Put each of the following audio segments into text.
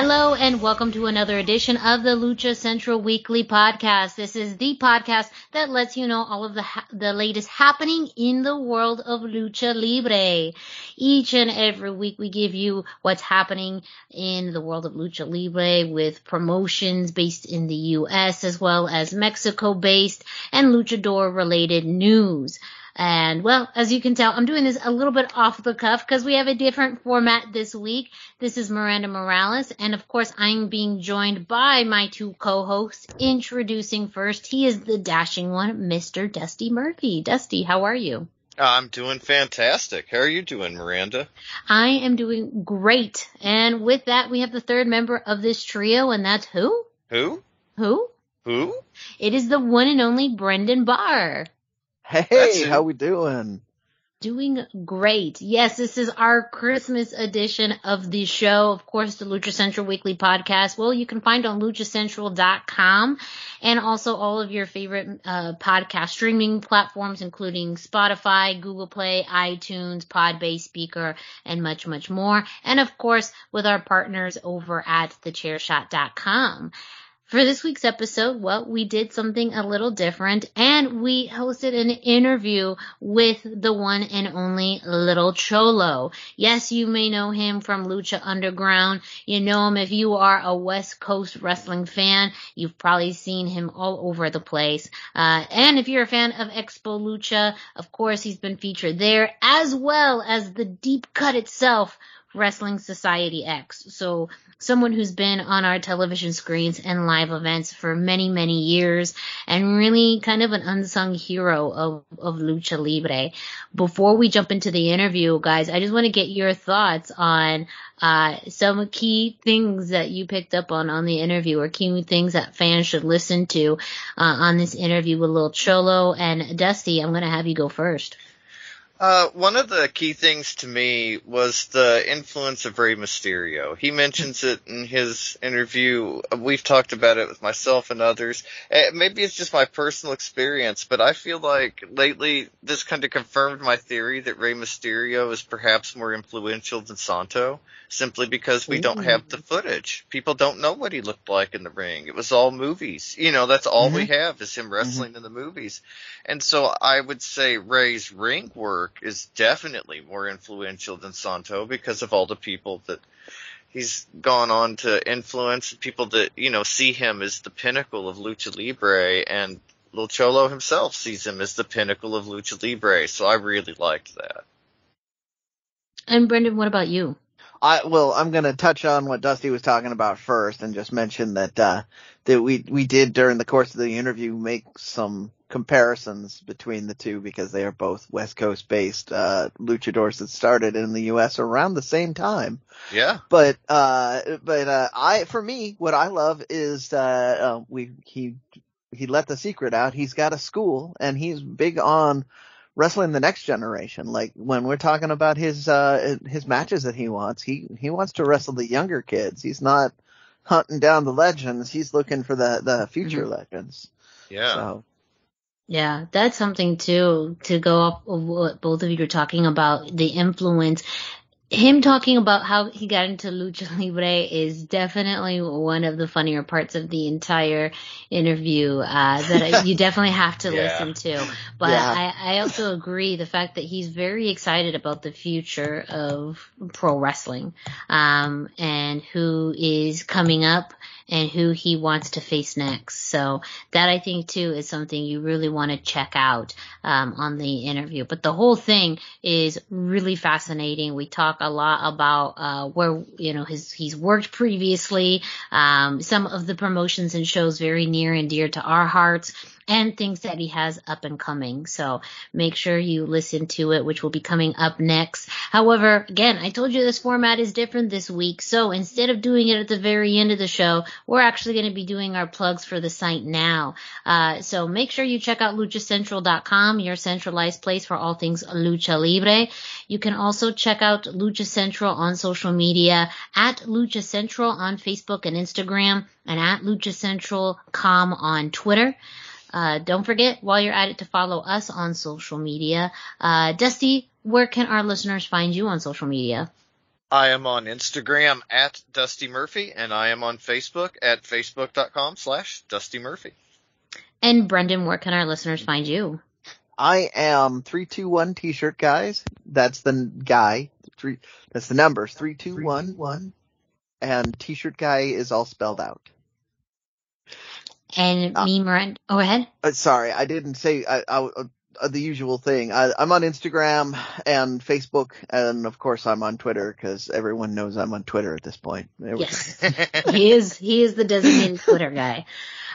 Hello and welcome to another edition of the Lucha Central Weekly Podcast. This is the podcast that lets you know all of the ha- the latest happening in the world of lucha libre. Each and every week we give you what's happening in the world of lucha libre with promotions based in the US as well as Mexico based and luchador related news. And well, as you can tell, I'm doing this a little bit off the cuff because we have a different format this week. This is Miranda Morales. And of course, I'm being joined by my two co-hosts. Introducing first, he is the dashing one, Mr. Dusty Murphy. Dusty, how are you? I'm doing fantastic. How are you doing, Miranda? I am doing great. And with that, we have the third member of this trio, and that's who? Who? Who? Who? It is the one and only Brendan Barr. Hey, how we doing? Doing great. Yes, this is our Christmas edition of the show. Of course, the Lucha Central Weekly podcast. Well, you can find on luchacentral.com and also all of your favorite uh, podcast streaming platforms, including Spotify, Google Play, iTunes, Podbase, Spreaker, and much, much more. And of course, with our partners over at thechairshot.com. For this week's episode, well, we did something a little different and we hosted an interview with the one and only Little Cholo. Yes, you may know him from Lucha Underground. You know him if you are a West Coast wrestling fan. You've probably seen him all over the place. Uh, and if you're a fan of Expo Lucha, of course, he's been featured there as well as the deep cut itself Wrestling Society X. So someone who's been on our television screens and live events for many, many years and really kind of an unsung hero of, of Lucha Libre. Before we jump into the interview, guys, I just want to get your thoughts on uh, some key things that you picked up on on the interview or key things that fans should listen to uh, on this interview with Lil Cholo and Dusty. I'm going to have you go first. Uh, one of the key things to me was the influence of Rey Mysterio. He mentions it in his interview. We've talked about it with myself and others. Eh, maybe it's just my personal experience, but I feel like lately this kind of confirmed my theory that Rey Mysterio is perhaps more influential than Santo, simply because we Ooh. don't have the footage. People don't know what he looked like in the ring. It was all movies. You know, that's all mm-hmm. we have is him mm-hmm. wrestling mm-hmm. in the movies. And so I would say Rey's ring work work is definitely more influential than Santo because of all the people that he's gone on to influence, people that, you know, see him as the pinnacle of lucha libre and Lil Cholo himself sees him as the pinnacle of lucha libre. So I really liked that. And Brendan, what about you? I well, I'm going to touch on what Dusty was talking about first, and just mention that uh, that we we did during the course of the interview make some comparisons between the two because they are both West Coast based uh, luchadors that started in the U.S. around the same time. Yeah. But uh, but uh, I for me, what I love is uh, uh, we he he let the secret out. He's got a school and he's big on wrestling the next generation. Like when we're talking about his uh his matches that he wants, he he wants to wrestle the younger kids. He's not hunting down the legends. He's looking for the the future mm-hmm. legends. Yeah. So yeah, that's something too to go off of what both of you are talking about the influence. Him talking about how he got into lucha libre is definitely one of the funnier parts of the entire interview uh, that you definitely have to yeah. listen to. But yeah. I, I also agree the fact that he's very excited about the future of pro wrestling um, and who is coming up and who he wants to face next. So that I think too is something you really want to check out um, on the interview. But the whole thing is really fascinating. We talk talk a lot about uh, where you know his he's worked previously, um, some of the promotions and shows very near and dear to our hearts and things that he has up and coming. So make sure you listen to it, which will be coming up next. However, again, I told you this format is different this week. So instead of doing it at the very end of the show, we're actually going to be doing our plugs for the site now. Uh, so make sure you check out luchacentral.com, your centralized place for all things lucha libre. You can also check out Lucha Central on social media at Lucha Central on Facebook and Instagram and at Lucha Central com on Twitter. Uh, don't forget while you're at it to follow us on social media. Uh, Dusty, where can our listeners find you on social media? I am on Instagram at Dusty Murphy and I am on Facebook at facebook.com slash Dusty Murphy. And Brendan, where can our listeners find you? I am 321 t-shirt guys. That's the guy. Three, that's the numbers. 321. And t-shirt guy is all spelled out. And uh, me, Miranda. Oh, ahead. Uh, sorry, I didn't say I, I, uh, the usual thing. I, am on Instagram and Facebook, and of course I'm on Twitter because everyone knows I'm on Twitter at this point. yes, he is. He is the designated Twitter guy.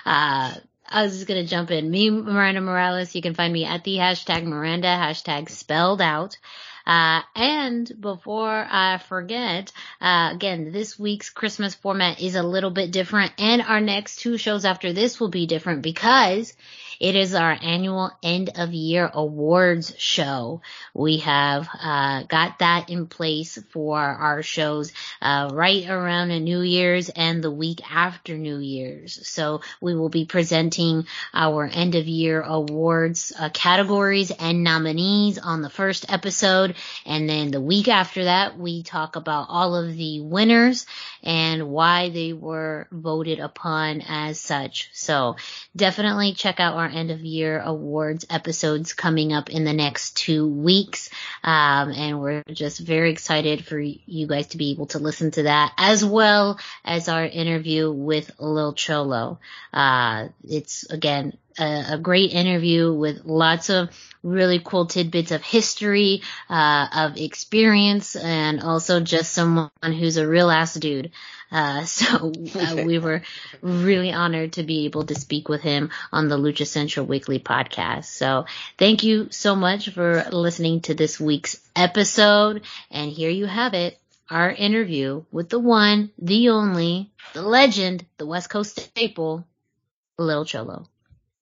Uh, I was just gonna jump in. Me, Miranda Morales. You can find me at the hashtag Miranda hashtag spelled out. Uh, and before I forget, uh, again, this week's Christmas format is a little bit different and our next two shows after this will be different because it is our annual end of year awards show. We have uh, got that in place for our shows uh, right around a New Year's and the week after New Year's. So we will be presenting our end of year awards uh, categories and nominees on the first episode. And then the week after that, we talk about all of the winners and why they were voted upon as such. So definitely check out our end of year awards episodes coming up in the next two weeks. Um, and we're just very excited for you guys to be able to listen to that as well as our interview with Lil Cholo. Uh, it's again, a, a, great interview with lots of really cool tidbits of history, uh, of experience, and also just someone who's a real ass dude. Uh, so uh, we were really honored to be able to speak with him on the Lucha Central Weekly podcast. So thank you so much for listening to this week's episode. And here you have it. Our interview with the one, the only, the legend, the West Coast staple, Lil Cholo.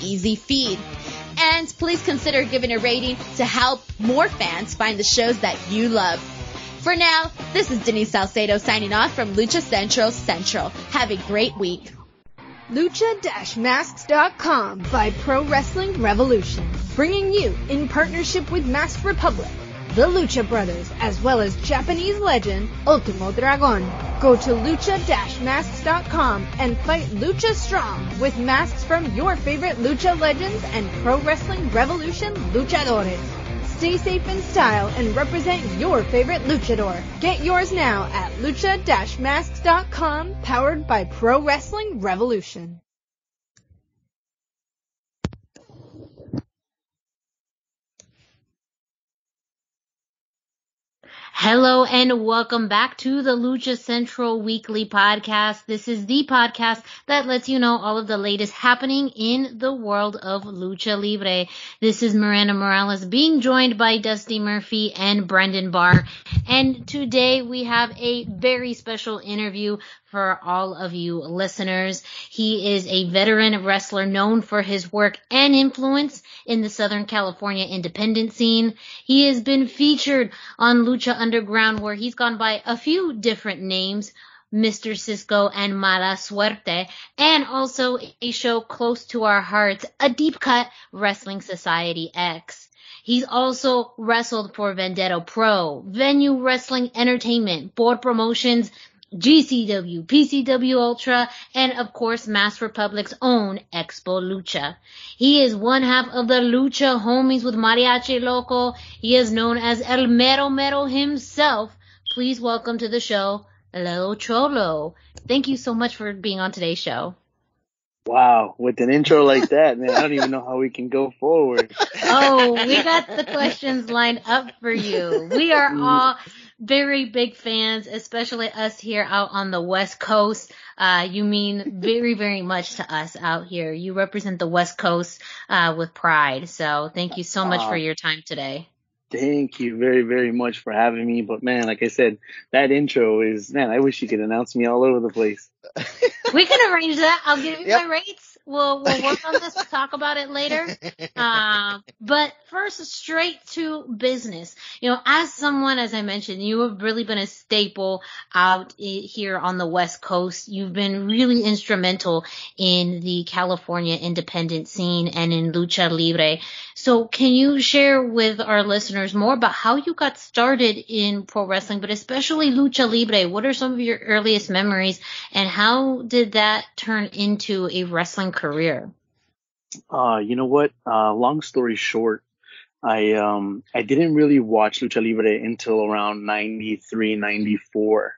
easy feed. And please consider giving a rating to help more fans find the shows that you love. For now, this is Denise Salcedo signing off from Lucha Central Central. Have a great week. Lucha-Masks.com by Pro Wrestling Revolution, bringing you in partnership with Masked Republic, the Lucha Brothers, as well as Japanese legend Ultimo Dragon. Go to Lucha-Masks.com and fight Lucha Strong with masks from your favorite Lucha legends and Pro Wrestling Revolution luchadores. Stay safe in style and represent your favorite luchador. Get yours now at lucha-masks.com powered by Pro Wrestling Revolution. Hello and welcome back to the Lucha Central Weekly Podcast. This is the podcast that lets you know all of the latest happening in the world of Lucha Libre. This is Miranda Morales being joined by Dusty Murphy and Brendan Barr. And today we have a very special interview for all of you listeners. He is a veteran wrestler known for his work and influence in the Southern California independent scene. He has been featured on Lucha Underground where he's gone by a few different names. Mr. Cisco and Mala Suerte, and also a show close to our hearts, a deep cut Wrestling Society X. He's also wrestled for Vendetta Pro, Venue Wrestling Entertainment, Board Promotions, GCW, PCW Ultra, and of course Mass Republic's own Expo Lucha. He is one half of the Lucha homies with Mariachi Loco. He is known as El Mero Mero himself. Please welcome to the show, Lil Cholo. Thank you so much for being on today's show. Wow, with an intro like that, man, I don't even know how we can go forward. Oh, we got the questions lined up for you. We are Mm. all very big fans, especially us here out on the West Coast. Uh, you mean very, very much to us out here. You represent the West Coast, uh, with pride. So thank you so much Aw. for your time today. Thank you very, very much for having me. But man, like I said, that intro is, man, I wish you could announce me all over the place. We can arrange that. I'll give you Yep. my rates. We'll we'll work on this. We'll talk about it later. Um, but first, straight to business. You know, as someone, as I mentioned, you have really been a staple out here on the West Coast. You've been really instrumental in the California independent scene and in lucha libre. So, can you share with our listeners more about how you got started in pro wrestling, but especially lucha libre? What are some of your earliest memories, and how did that turn into a wrestling career? Uh, you know what? Uh, long story short, I, um, I didn't really watch Lucha Libre until around 93, 94.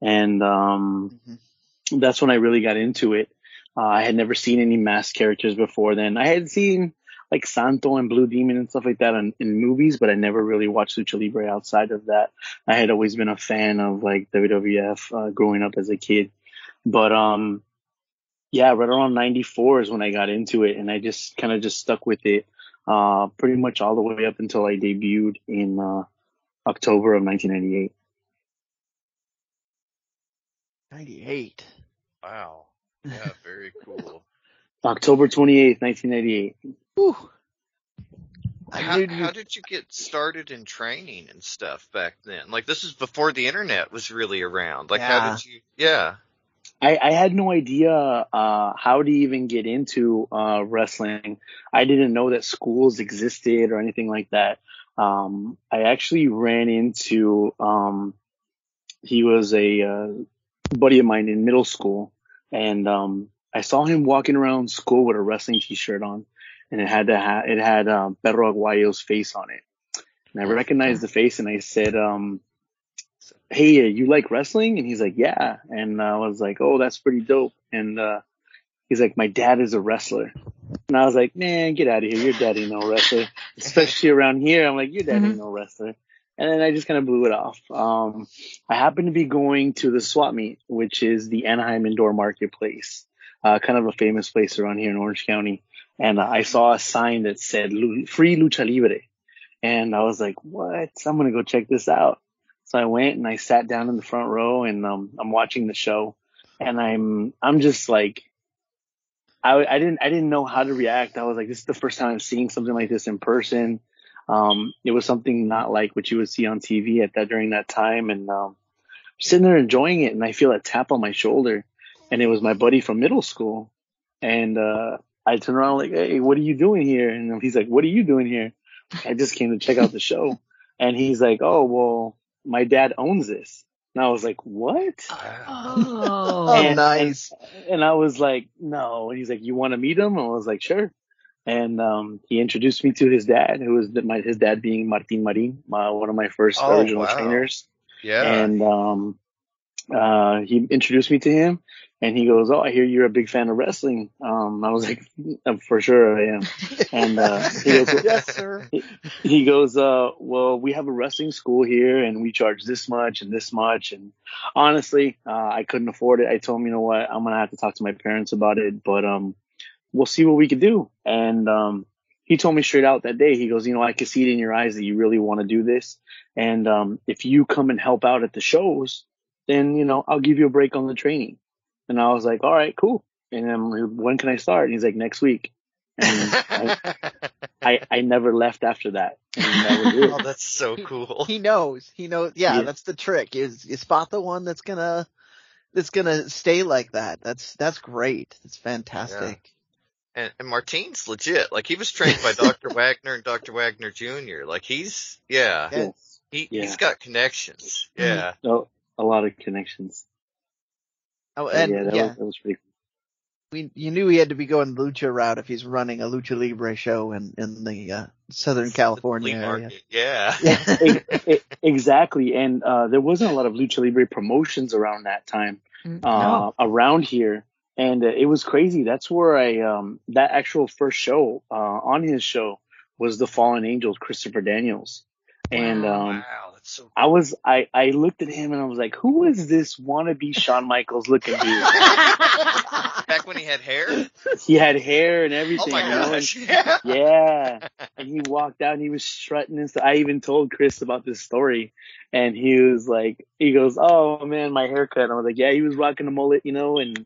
And, um, Mhm. that's when I really got into it. Uh, I had never seen any masked characters before then. I had seen like Santo and Blue Demon and stuff like that in, in movies, but I never really watched Lucha Libre outside of that. I had always been a fan of like WWF, uh, growing up as a kid. But, um, yeah, right around 94 is when I got into it and I just kind of just stuck with it, uh, pretty much all the way up until I debuted in, uh, October of 1998. 98. Wow. Yeah, very cool. October 28th, 1998. Whew. How, knew- how did you get started in training and stuff back then? Like this is before the internet was really around. Like how did you? Yeah. I, I had no idea uh, how to even get into uh, wrestling. I didn't know that schools existed or anything like that. Um, I actually ran into um, he was a uh, buddy of mine in middle school, and um, I saw him walking around school with a wrestling T-shirt on, and it had ha- it had uh, Pedro Aguayo's face on it, and I recognized the face, and I said, um, hey, you like wrestling? And he's like, yeah. And I was like, oh, that's pretty dope. And, uh, he's like, my dad is a wrestler. And I was like, man, get out of here. Your dad ain't no wrestler. Especially around here. I'm like, your dad ain't no wrestler. And then I just kind of blew it off. Um, I happened to be going to the swap meet, which is the Anaheim Indoor Marketplace. uh, kind of a famous place around here in Orange County. And uh, I saw a sign that said free lucha libre. And I was like, what? I'm going to go check this out. So I went and I sat down in the front row and, um, I'm watching the show and I'm, I'm just like, I, I didn't, I didn't know how to react. I was like, this is the first time I'm seeing something like this in person. Um, it was something not like what you would see on TV at that during that time. And, um, sitting there enjoying it and I feel a tap on my shoulder and it was my buddy from middle school. And, uh, I turn around like, Hey, what are you doing here? And he's like, what are you doing here? I just came to check out the show. And he's like, Oh, well, my dad owns this. And I was like, what? Oh, Oh. nice. And I was like, no. And he's like, you want to meet him? I was like, sure. And, um, he introduced me to his dad, who was my, his dad being Martin Marin, my, one of my first Oh, original wow. trainers. Yeah. And, um, uh, he introduced me to him and he goes, Oh, I hear you're a big fan of wrestling. Um, I was like, "Uh, for sure I am. And, uh, he goes, yes, sir. he goes, uh, well, we have a wrestling school here and we charge this much and this much. And honestly, uh, I couldn't afford it. I told him, you know what, I'm going to have to talk to my parents about it, but, um, we'll see what we can do. And, um, he told me straight out that day, he goes, you know, I can see it in your eyes that you really want to do this. And, um, if you come and help out at the shows, then, you know, I'll give you a break on the training. And I was like, all right, cool. And then when can I start? And he's like, next week. And I, I, I never left after that. And that was it. oh, that's so cool. He knows. He knows. Yeah, Yeah. that's the trick. Is you spot the one that's gonna that's gonna stay like that. That's that's great. That's fantastic. And, and Martine's legit. Like he was trained by Dr. Wagner and Dr. Wagner Jr. Like he's yeah, Yes. he Yeah. he's got connections. Mm-hmm. Yeah. No, a lot of connections. Oh, But and yeah, that, yeah, Was, that was pretty cool. we you knew he had to be going the lucha route if he's running a lucha libre show in in the uh, Southern California Flea area. market. Yeah. Yeah. Exactly. And, uh, there wasn't a lot of lucha libre promotions around that time, Mm, uh, around here. And uh, it was crazy. That's where I, um, that actual first show, uh, on his show was the Fallen Angels, Christopher Daniels. And, um, wow, that's so I was, I, I looked at him and I was like, who is this wannabe Shawn Michaels looking dude? back when he had hair. he had hair and everything. Oh everything. my you know, and- gosh. Yeah. yeah. And he walked out and he was strutting and stuff. I even told Chris about this story and he was like, he goes, Oh man, my haircut. And I was like, yeah, he was rocking a mullet, you know, and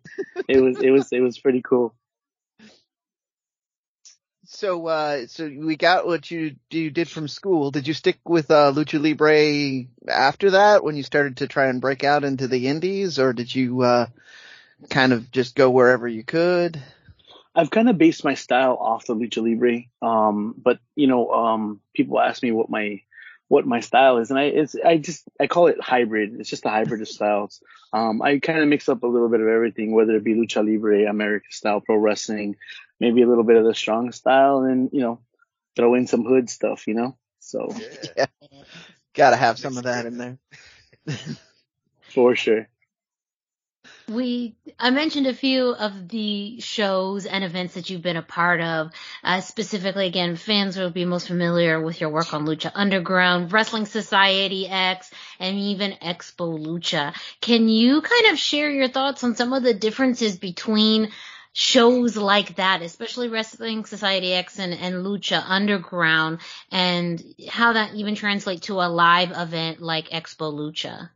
it was, it was, it was pretty cool. So uh so we got what you you did from school. Did you stick with uh lucha libre after that when you started to try and break out into the indies or did you uh kind of just go wherever you could? I've kind of based my style off the lucha libre. Um, but you know, um, people ask me what my, what my style is and I, it's, I just, I call it hybrid. It's just a hybrid of styles. Um, I kind of mix up a little bit of everything, whether it be lucha libre, American style pro wrestling, maybe a little bit of the strong style and, you know, throw in some hood stuff, you know? So Yeah. Got to have some of that in there. for sure. We, I mentioned a few of the shows and events that you've been a part of. Uh, specifically, again, fans will be most familiar with your work on Lucha Underground, Wrestling Society X, and even Expo Lucha. Can you kind of share your thoughts on some of the differences between shows like that, especially Wrestling Society X and, and Lucha Underground, and how that even translates to a live event like Expo Lucha?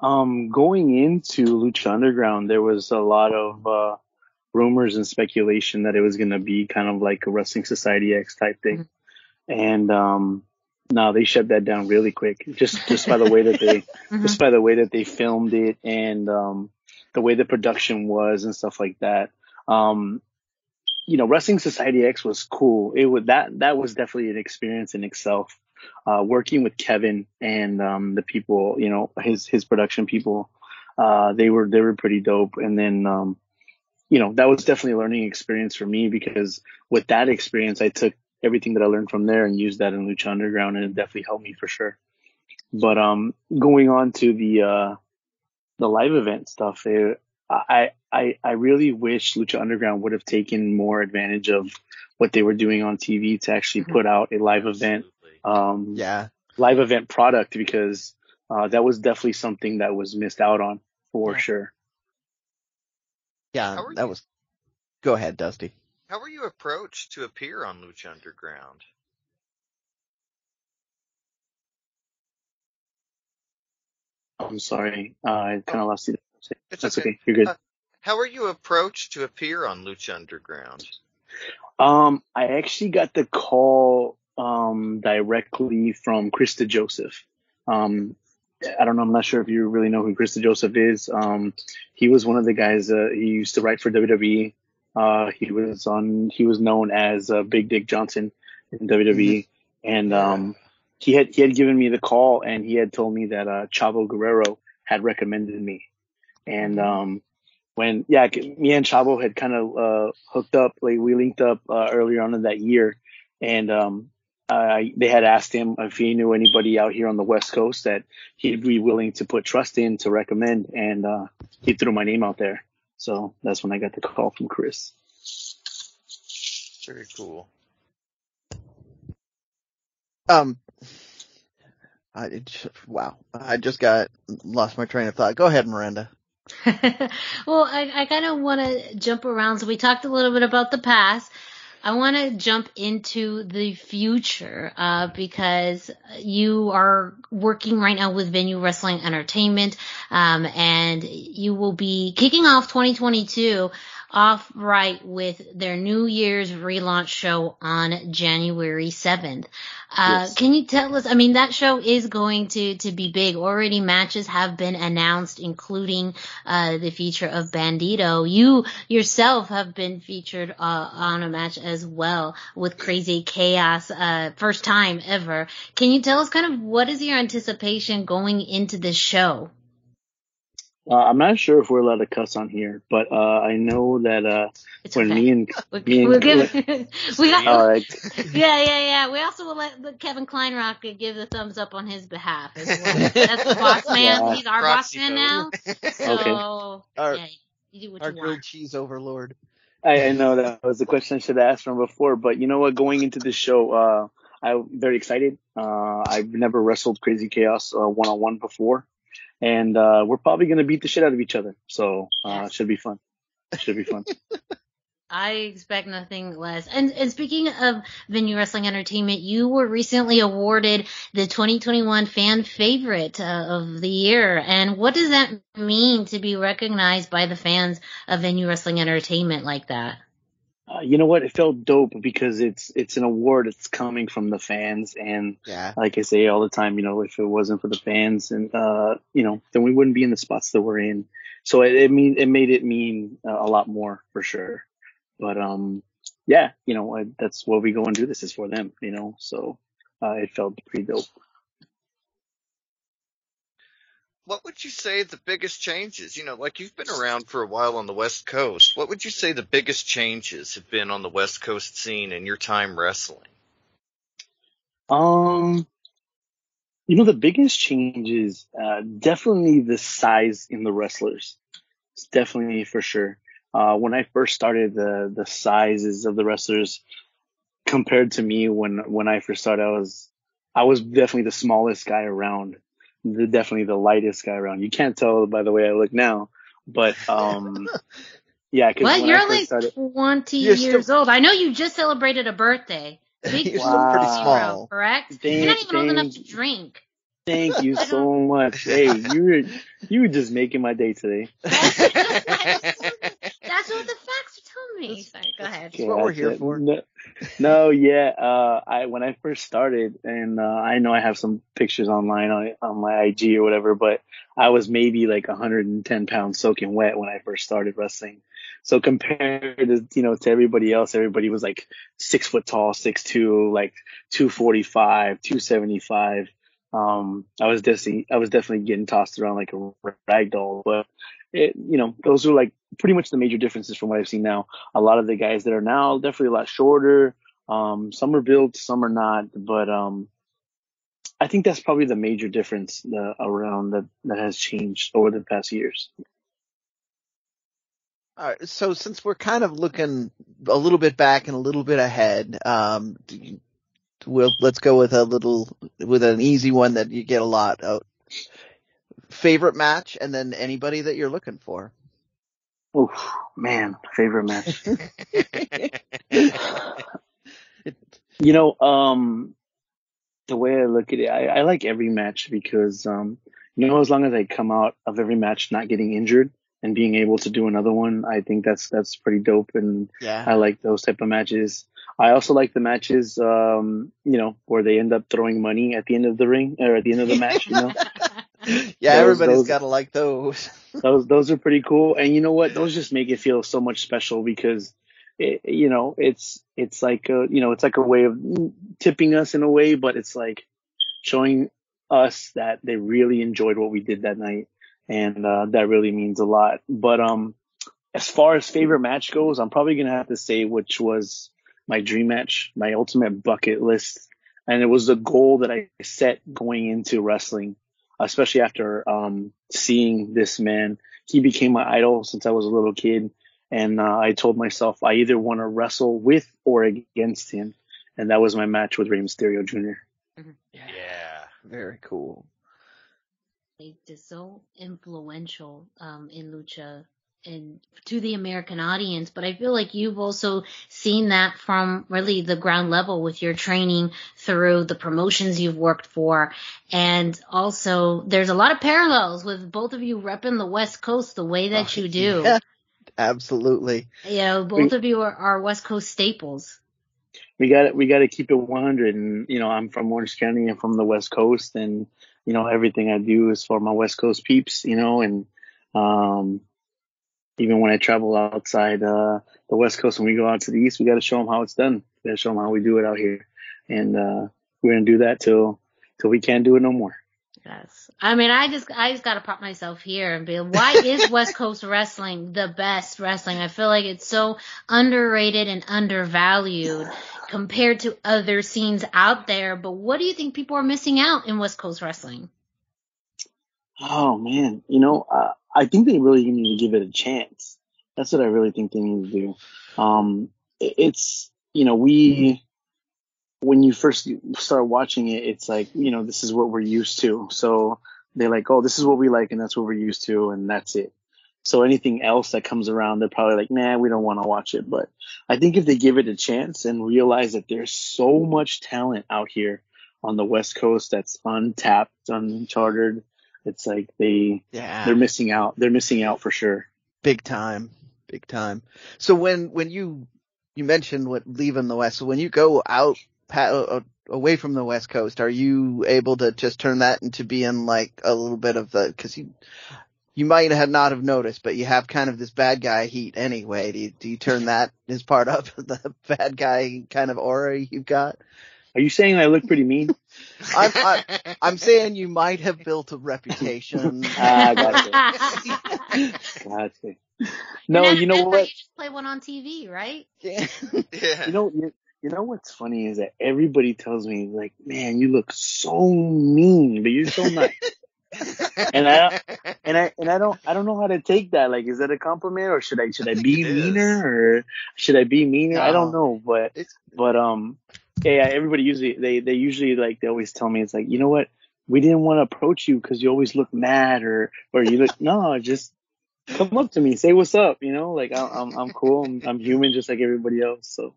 Um, going into Lucha Underground, there was a lot of, uh, rumors and speculation that it was going to be kind of like a Wrestling Society X type thing. And, um, no, they shut that down really quick. Just, just by the way that they, Mhm. just by the way that they filmed it and, um, the way the production was and stuff like that. Um, you know, Wrestling Society X was cool. It was that, that was definitely an experience in itself. Uh, working with Kevin and, um, the people, you know, his, his production people, uh, they were, they were pretty dope. And then, um, you know, that was definitely a learning experience for me because with that experience, I took everything that I learned from there and used that in Lucha Underground and it definitely helped me for sure. But, um, going on to the, uh, the live event stuff, it, I, I, I really wish Lucha Underground would have taken more advantage of what they were doing on TV to actually Mhm. put out a live event, um, Yeah. live event product because, uh, that was definitely something that was missed out on for Yeah. sure. Yeah, that you? was. Go ahead, Dusty. How were you approached to appear on Lucha Underground? I'm sorry. Uh, I kind of lost you. It's That's okay. okay. You're good. Uh, How were you approached to appear on Lucha Underground? Um, I actually got the call um directly from Chris DeJoseph. Um, I don't know. I'm not sure if you really know who Chris DeJoseph is. Um, he was one of the guys. Uh, he used to write for WWE. Uh, he was on. He was known as uh, Big Dick Johnson in WWE, and um, he had he had given me the call, and he had told me that uh, Chavo Guerrero had recommended me, and um, when yeah, me and Chavo had kind of uh, hooked up, like we linked up uh, earlier on in that year, and um, I, they had asked him if he knew anybody out here on the West Coast that he'd be willing to put trust in to recommend, and uh, he threw my name out there. So that's when I got the call from Chris. Very cool. Um, I just, wow, I just got lost my train of thought. Go ahead, Miranda. well, I, I kind of want to jump around. So we talked a little bit about the past. I want to jump into the future uh, because you are working right now with Venue Wrestling Entertainment, um, and you will be kicking off 2022 off right with their New Year's relaunch show on January 7th. Uh, Yes. Can you tell us? I mean, that show is going to to be big. Already matches have been announced, including uh, the feature of Bandido. You yourself have been featured uh, on a match as well with Crazy Chaos, uh, first time ever. Can you tell us kind of what is your anticipation going into this show? Uh, I'm not sure if we're allowed to cuss on here, but uh, I know that uh, It's when okay. me and We're, me and- we're giving, we got, all right, yeah, yeah, yeah. We also will let Kevin Kleinrock give the thumbs up on his behalf as well. That's the boss man. Yeah. He's our boss man vote. now. So, Our- yeah, you do what Our you grilled want. cheese overlord. I, I know that was the question I should have asked from before, but you know what? Going into the show, uh, I'm very excited. Uh, I've never wrestled Crazy Chaos one on one before, and uh, we're probably gonna beat the shit out of each other. So uh, should be fun. It should be fun. I expect nothing less. And, and speaking of Venue Wrestling Entertainment, you were recently awarded the 2021 Fan Favorite uh, of the Year. And what does that mean to be recognized by the fans of Venue Wrestling Entertainment like that? Uh, you know what? It felt dope because it's it's an award that's coming from the fans, and Yeah. like I say all the time, you know, if it wasn't for the fans, and uh, you know, then we wouldn't be in the spots that we're in. So it, it mean it made it mean uh, a lot more for sure. But um, yeah, you know, I, that's what we go and do. This is for them, you know. So uh, it felt pretty dope. What would you say the biggest changes? You know, like you've been around for a while on the West Coast. What would you say the biggest changes have been on the West Coast scene in your time wrestling? Um, you know, the biggest change is uh, definitely the size in the wrestlers. It's definitely for sure. Uh, when I first started, the the sizes of the wrestlers compared to me when when I first started, I was I was definitely the smallest guy around. The, definitely the lightest guy around. You can't tell by the way I look now, but um, yeah. 'cause What? You're first like started, 20 You're still- years old. I know you just celebrated a birthday. Big You're still pretty zero, small. correct? Thank- You're not even old enough to thank- drink. Thank you so much. Hey, you were you were just making my day today. That's what the facts are telling me. Sorry, go ahead. That's what we're here it. for. No, no, yeah. Uh, I when I first started, and uh, I know I have some pictures online on on my IG or whatever, but I was maybe like 110 pounds soaking wet when I first started wrestling. So compared to you know to everybody else, everybody was like six foot tall, six two, like 245, 275. Um, I was definitely I was definitely getting tossed around like a rag doll, but it, you know those are like pretty much the major differences from what I've seen now a lot of the guys that are now definitely a lot shorter. Um, some are built, some are not, but um, I think that's probably the major difference around that that has changed over the past years. All right, so since we're kind of looking a little bit back and a little bit ahead, um, you- we'll let's go with a little with an easy one that you get a lot. Uh, favorite match, and then anybody that you're looking for. Oh man, favorite match. you know, um, the way I look at it, I, I like every match because, um, you know, as long as I come out of every match not getting injured and being able to do another one, I think that's that's pretty dope, and Yeah. I like those type of matches. I also like the matches, um, you know, where they end up throwing money at the end of the ring or at the end of the match. You know, Yeah, Those- everybody's those- gotta like those. those those are pretty cool. And you know what? Those just make it feel so much special because, it, you know, it's it's like a, you know, it's like a way of tipping us in a way, but it's like showing us that they really enjoyed what we did that night, and uh, that really means a lot. But um, as far as favorite match goes, I'm probably gonna have to say which was my dream match, my ultimate bucket list, and it was the goal that I set going into wrestling especially after um, seeing this man. He became my idol since I was a little kid, and uh, I told myself I either want to wrestle with or against him, and that was my match with Rey Mysterio Jr. Yeah. Very cool. It is so influential um, in lucha and to the American audience. But I feel like you've also seen that from really the ground level with your training through the promotions you've worked for, and also there's a lot of parallels with both of you repping the West Coast the way that Oh, you do. yeah. Absolutely. You know, both of you are, are West Coast staples. We got we got to keep it 100, and you know I'm from Orange County and from the West Coast, and you know everything I do is for my West Coast peeps, you know, and um, even when I travel outside uh, the West Coast, when we go out to the East, we got to show them how it's done. We got to show them how we do it out here, and uh, we're gonna do that till till we can't do it no more. Yes. I mean, I just, I just gotta pop myself here and be like, why is West Coast wrestling the best wrestling? I feel like it's so underrated and undervalued compared to other scenes out there. But what do you think people are missing out in West Coast wrestling? Oh man, you know, uh, I think they really need to give it a chance. That's what I really think they need to do. Um, it's, you know, we, when you first start watching it, it's like, you know, this is what we're used to. So they're like, oh, this is what we like and that's what we're used to and that's it. So anything else that comes around, they're probably like, nah, we don't want to watch it. But I think if they give it a chance and realize that there's so much talent out here on the West Coast that's untapped, uncharted, it's like they, Yeah. they're missing out. They're missing out for sure. Big time. Big time. So when, when you, you mentioned what leaving the West, so when you go out, pa- uh, away from the West Coast, are you able to just turn that into being like a little bit of the, cause you, you might have not have noticed, but you have kind of this bad guy heat anyway. Do you, do you turn that as part of the bad guy kind of aura you've got? Are you saying I look pretty mean? I'm, I, I'm saying you might have built a reputation. Ah, gotcha. Gotcha. No, you know what? You just play one on TV, right? Yeah. yeah. You know, you, you know what's funny is that everybody tells me like, man, you look so mean, but you're so nice. and I and I and I don't I don't know how to take that. Like, is that a compliment or should I should I, think be meaner or should I be meaner? I don't know, but It's but um, yeah, everybody usually they they usually like they always tell me it's like you know what we didn't want to approach you because you always look mad or or you look no just come up to me say what's up you know like I'm I'm, I'm cool I'm, I'm human just like everybody else so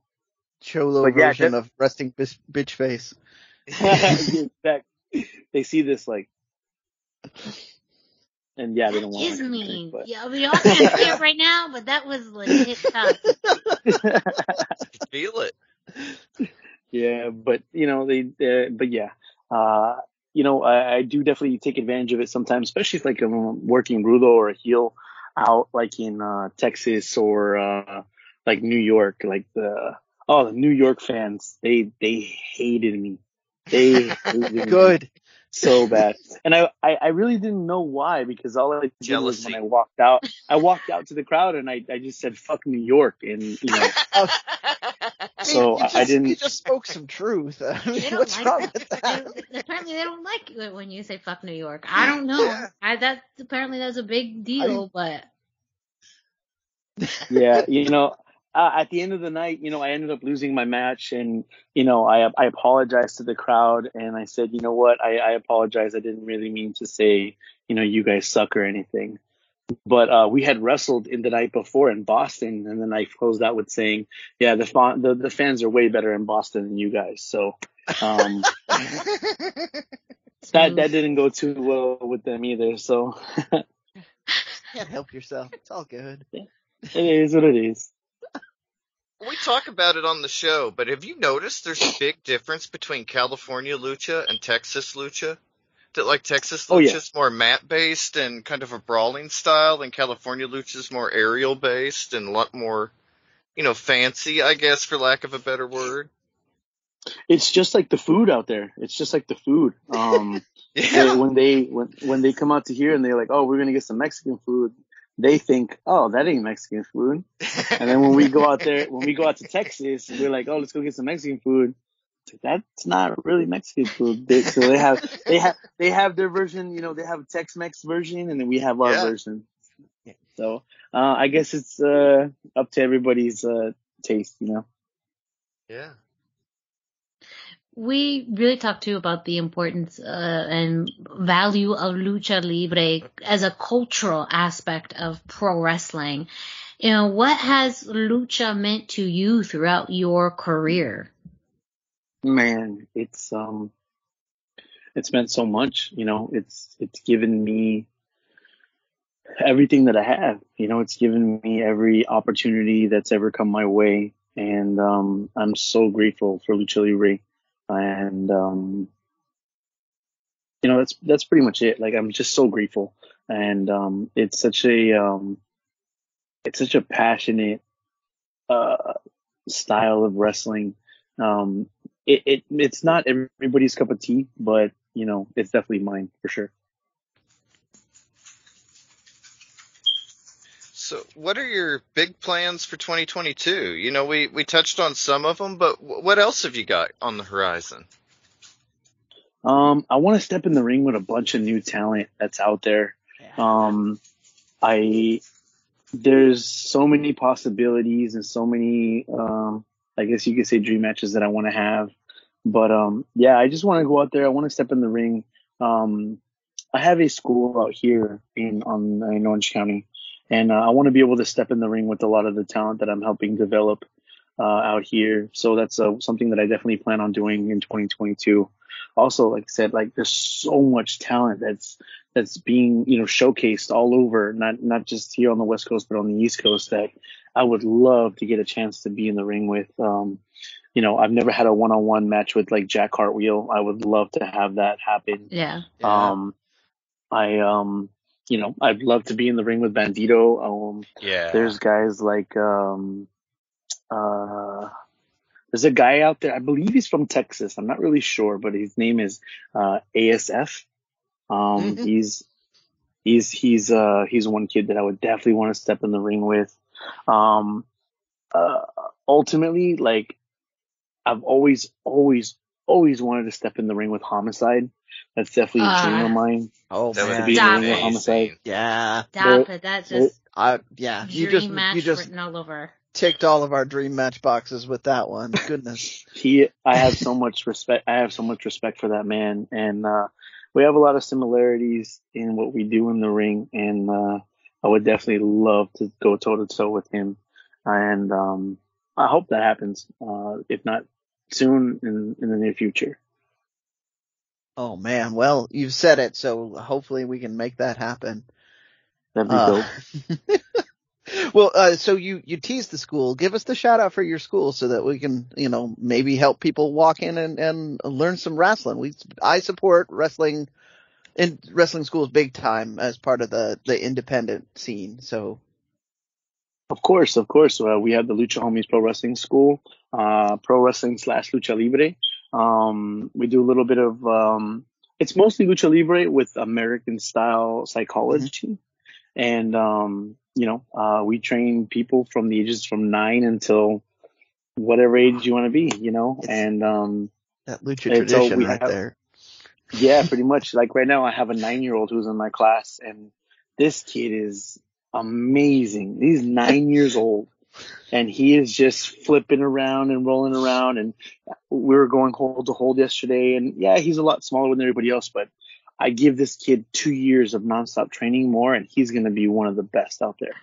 cholo But version that- of resting bitch, bitch face. they see this like and yeah they don't want Is to mean. but Yeah, we all can't see it right now, but that was legit tough. Feel it. Yeah, but you know they, uh, but yeah, uh, you know I, I do definitely take advantage of it sometimes, especially if like I'm working rudo or a heel out like in uh, Texas or uh, like New York. Like the oh the New York fans, they they hated me. They hated me Good. so bad, and I, I I really didn't know why because all I did was when I walked out, I walked out to the crowd and I I just said fuck New York and you know I mean, So, I- just, I didn't- You just spoke some truth. I mean, what's like wrong that. with that? Apparently, they don't like it when you say "fuck New York." I don't know. I that apparently that's a big deal, but yeah, you know, uh, at the end of the night, you know, I ended up losing my match, and you know, I I apologized to the crowd, and I said, you know what, I I apologize. I didn't really mean to say, you know, you guys suck or anything. But uh, we had wrestled in the night before in Boston, and then I closed out with saying, "Yeah, the fa- the, the fans are way better in Boston than you guys." So um, that that didn't go too well with them either. So Can't help yourself. It's all good. it is what it is. We talk about it on the show, but have you noticed there's a big difference between California lucha and Texas lucha? That like Texas Oh, yeah. lucha is more mat based and kind of a brawling style, and California lucha is more aerial based and a lot more, you know, fancy, I guess, for lack of a better word. It's just like the food out there. It's just like the food. Um, Yeah. when they when when they come out to here and they're like, "Oh, we're gonna get some Mexican food," they think, "Oh, that ain't Mexican food." And then when we go out there, when we go out to Texas, we're like, "Oh, let's go get some Mexican food." It's like, That's not really Mexican food. They, so they have they have they have their version. You know, they have a Tex-Mex version, and then we have our Yeah. version. So uh, I guess it's uh, up to everybody's uh, taste. You know. yeah. We really talked too about the importance uh, and value of lucha libre as a cultural aspect of pro wrestling. You know, what has lucha meant to you throughout your career? Man it's um it's meant so much you know? It's it's given me everything that i have you know? It's given me every opportunity that's ever come my way. And um i'm so grateful for lucha libre. And um you know that's that's pretty much it. Like i'm just so grateful. And um it's such a um it's such a passionate uh style of wrestling. Um it, it it's not everybody's cup of tea, but you know, it's definitely mine for sure. So, what are your big plans for 2022? You know, we, we touched on some of them, but what else have you got on the horizon? Um, I want to step in the ring with a bunch of new talent that's out there. Um, I there's so many possibilities and so many, um, I guess you could say dream matches that I want to have. But um, yeah, I just want to go out there. I want to step in the ring. Um, I have a school out here in on in Orange County, and uh, I want to be able to step in the ring with a lot of the talent that I'm helping develop uh, out here. So that's uh, something that I definitely plan on doing in 2022. Also, like I said, like there's so much talent that's that's being you know showcased all over, not not just here on the West Coast, but on the East Coast. That I would love to get a chance to be in the ring with. Um, you know, I've never had a one-on-one match with like Jack Cartwheel. I would love to have that happen. Yeah. Um, I um, you know, I'd love to be in the ring with Bandido. Um, yeah. there's guys like um, uh, there's a guy out there. I believe he's from Texas. I'm not really sure, but his name is uh, ASF. Um, Mhm. he's he's he's uh he's one kid that I would definitely want to step in the ring with. Um, uh, ultimately, like I've always always always wanted to step in the ring with Homicide. That's definitely a dream of mine. Oh That would man. be Stop in the ring with. Homicide. Yeah. Stop it. That's just I yeah. You dream just match you just written all over. ticked all of our dream match boxes with that one. Goodness. he I have so much respect I have so much respect for that man and uh we have a lot of similarities in what we do in the ring and uh I would definitely love to go toe to toe with him and um I hope that happens uh if not soon in in the near future. Oh man. Well, you've said it, so hopefully we can make that happen. That'd be Uh, dope. well, uh, so you, you teased the school. Give us the shout out for your school so that we can, you know, maybe help people walk in and, and learn some wrestling. We, I support wrestling in wrestling schools big time as part of the, the independent scene. So Of course, of course. Uh, we have the Lucha Homies Pro Wrestling School, uh, pro wrestling slash lucha libre. Um, we do a little bit of, um, it's mostly lucha libre with American style psychology. And, um, you know, uh, we train people from the ages from nine until whatever age you want to be, you know, It's- and, um, that lucha tradition right have- there. Yeah, pretty much. Like right now, I have a nine year old who's in my class, and this kid is amazing. He's nine years old, and he is just flipping around and rolling around. And we were going hold to hold yesterday, and yeah, he's a lot smaller than everybody else, but I give this kid two years of nonstop training more, and he's going to be one of the best out there.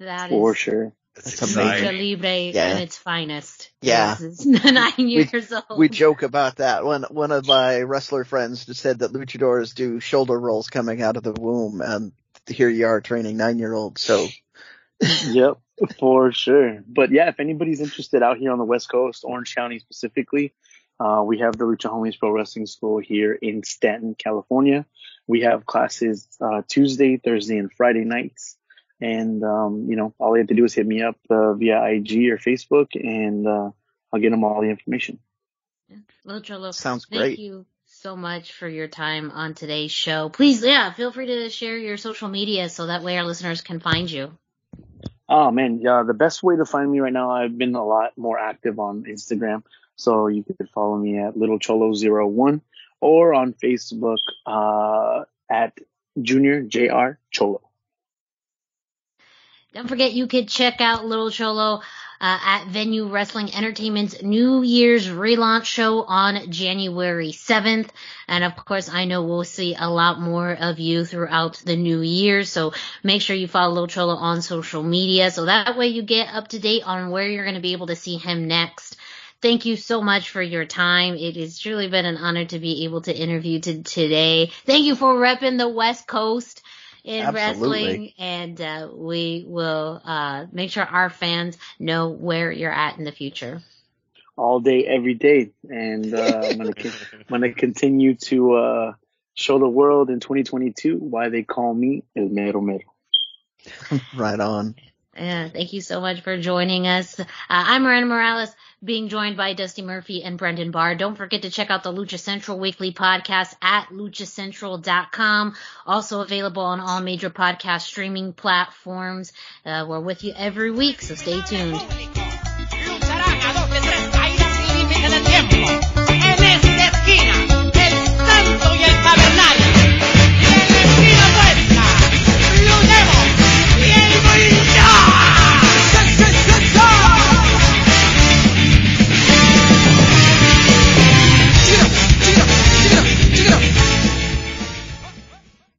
That for is sure. It's That's Lucha. Libre Yeah. in its finest. Yeah. Nine years old. We joke about that. One one of my wrestler friends just said that luchadors do shoulder rolls coming out of the womb, and here you are training nine year olds. So yep, for sure. But yeah, if anybody's interested out here on the West Coast, Orange County specifically, uh, we have the Lucha Homies Pro Wrestling School here in Stanton, California. We have classes uh, Tuesday, Thursday, and Friday nights. And um, you know, all you have to do is hit me up uh, via IG or Facebook, and uh, I'll get them all the information. Lil Cholo, Sounds thank great. you so much for your time on today's show. Please, yeah, feel free to share your social media so that way our listeners can find you. Oh man, yeah, the best way to find me right now, I've been a lot more active on Instagram. So you could follow me at Little Cholo01 or on Facebook, uh, at Junior JR Cholo. Don't forget you could check out Lil Cholo uh, at Venue Wrestling Entertainment's New Year's relaunch show on January 7th. And of course, I know we'll see a lot more of you throughout the new year. So make sure you follow Lil Cholo on social media. So that way you get up to date on where you're going to be able to see him next. Thank you so much for your time. It has truly been an honor to be able to interview to today. Thank you for repping the West Coast in Absolutely. wrestling and uh, we will uh, make sure our fans know where you're at in the future. all day, every day. And uh, I'm gonna con- I'm gonna continue to uh, show the world in 2022 why they call me El Mero Mero. right on. Yeah, thank you so much for joining us. Uh, I'm Miranda Morales, being joined by Dusty Murphy and Brendan Barr. Don't forget to check out the Lucha Central Weekly podcast at luchacentral.com. Also available on all major podcast streaming platforms. Uh, we're with you every week, so stay tuned.